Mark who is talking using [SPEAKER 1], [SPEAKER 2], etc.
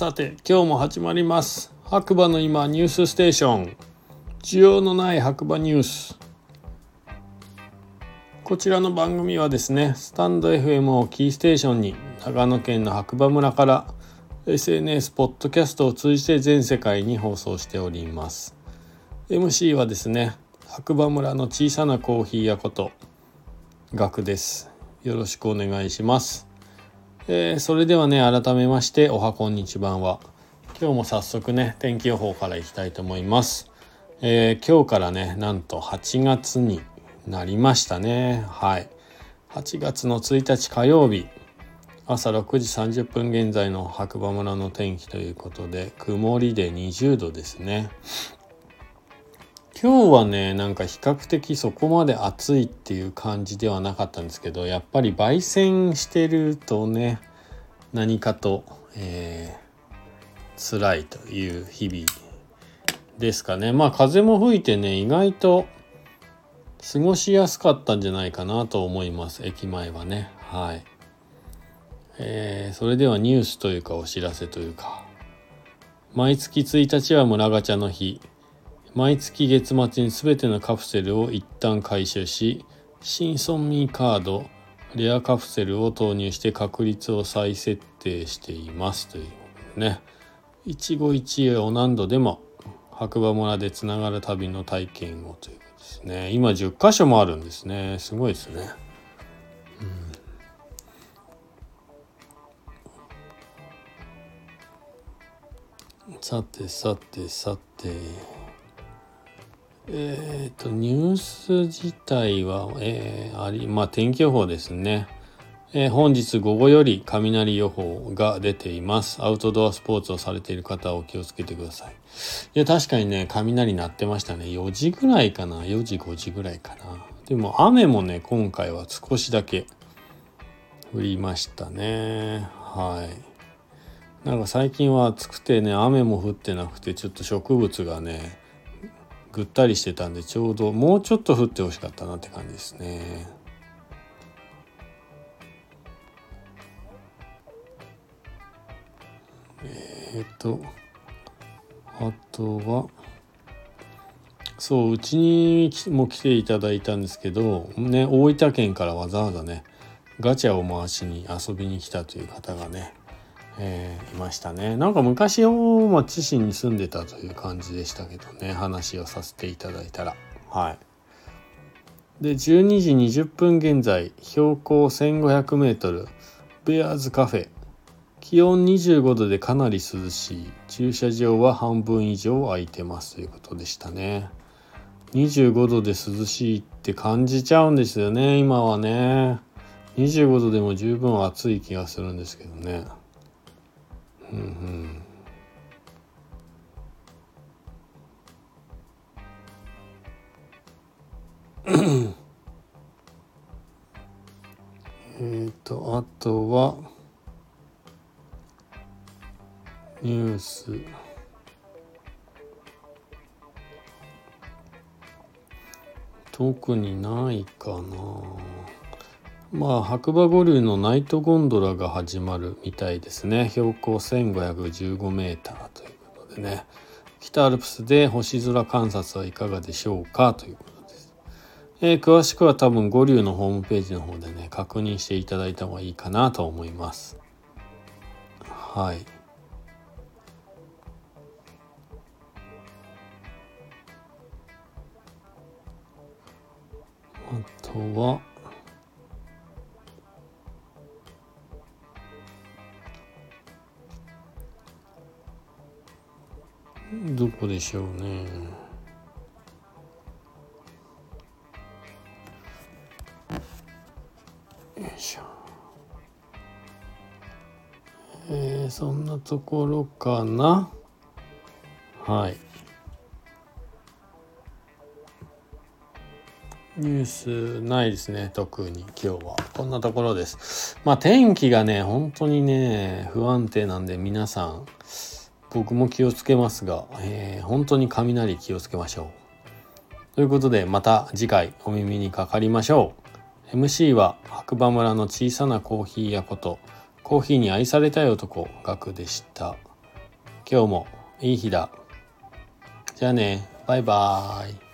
[SPEAKER 1] さて今日も始まります。白馬の今ニュースステーション。需要のない白馬ニュース。こちらの番組はですねスタンド FM をキーステーションに長野県の白馬村から SNS ポッドキャストを通じて全世界に放送しております。MC はですね白馬村の小さなコーヒー屋ことガクです。よろしくお願いします。えー、それではね改めましておはこんにちばんは。今日も早速ね天気予報からいきたいと思います、えー、今日からねなんと8月になりましたね。はい。8月の1日火曜日。朝6時30分現在の白馬村の天気ということで曇りで20度ですね。今日はねなんか比較的そこまで暑いっていう感じではなかったんですけどやっぱり焙煎してるとね何かと、えー、辛いという日々ですかね。まあ風も吹いてね意外と過ごしやすかったんじゃないかなと思います。駅前はね。はい、えー、それではニュースというかお知らせというか。毎月1日は村ガチャの日。毎月月末に全てのカプセルを一旦回収し新村民カードレアカプセルを投入して確率を再設定しています。というね。一期一会を何度でも白馬村でつながる旅の体験をということですね。今10箇所もあるんですね。すごいですね、うん、さてさてさて。えっ、ー、と、ニュース自体は、えー、あり、まあ、天気予報ですね。えー、本日午後より雷予報が出ています。アウトドアスポーツをされている方はお気をつけてください。いや、確かにね、雷鳴ってましたね。4時ぐらいかな。4時、5時ぐらいかな。でも雨もね、今回は少しだけ降りましたね。はい。なんか最近は暑くてね、雨も降ってなくて、ちょっと植物がね、ぐったりしてたんでちょうどもうちょっと降ってほしかったなって感じですね。えっ、とあとはそううちにも来ていただいたんですけどね大分県からわざわざねガチャを回しに遊びに来たという方がねえー、いましたね。なんか昔大町市に住んでたという感じでしたけどね話をさせていただいたら。はい。で12時20分現在標高 1500m ベアーズカフェ。気温25度でかなり涼しい。駐車場は半分以上空いてますということでしたね。25度で涼しいって感じちゃうんですよね今はね。25度でも十分暑い気がするんですけどね。うんうん。えっとあとはニュース。特にないかな。まあ白馬五流のナイトゴンドラが始まるみたいですね。標高 1515m ということでね。北アルプスで星空観察はいかがでしょうかということです、えー、詳しくは多分五流のホームページの方でね確認していただいた方がいいかなと思います。はい。あとはどこでしょうね。よいしょ。えー、そんなところかな？はい。ニュースないですね、特に今日は。こんなところです。まあ天気がね、本当にね、不安定なんで皆さん、僕も気をつけますが、えー、本当に雷気をつけましょう。ということでまた次回お耳にかかりましょう。MC は白馬村の小さなコーヒー屋ことコーヒーに愛されたい男ガクでした。今日もいい日だじゃあねバイバーイ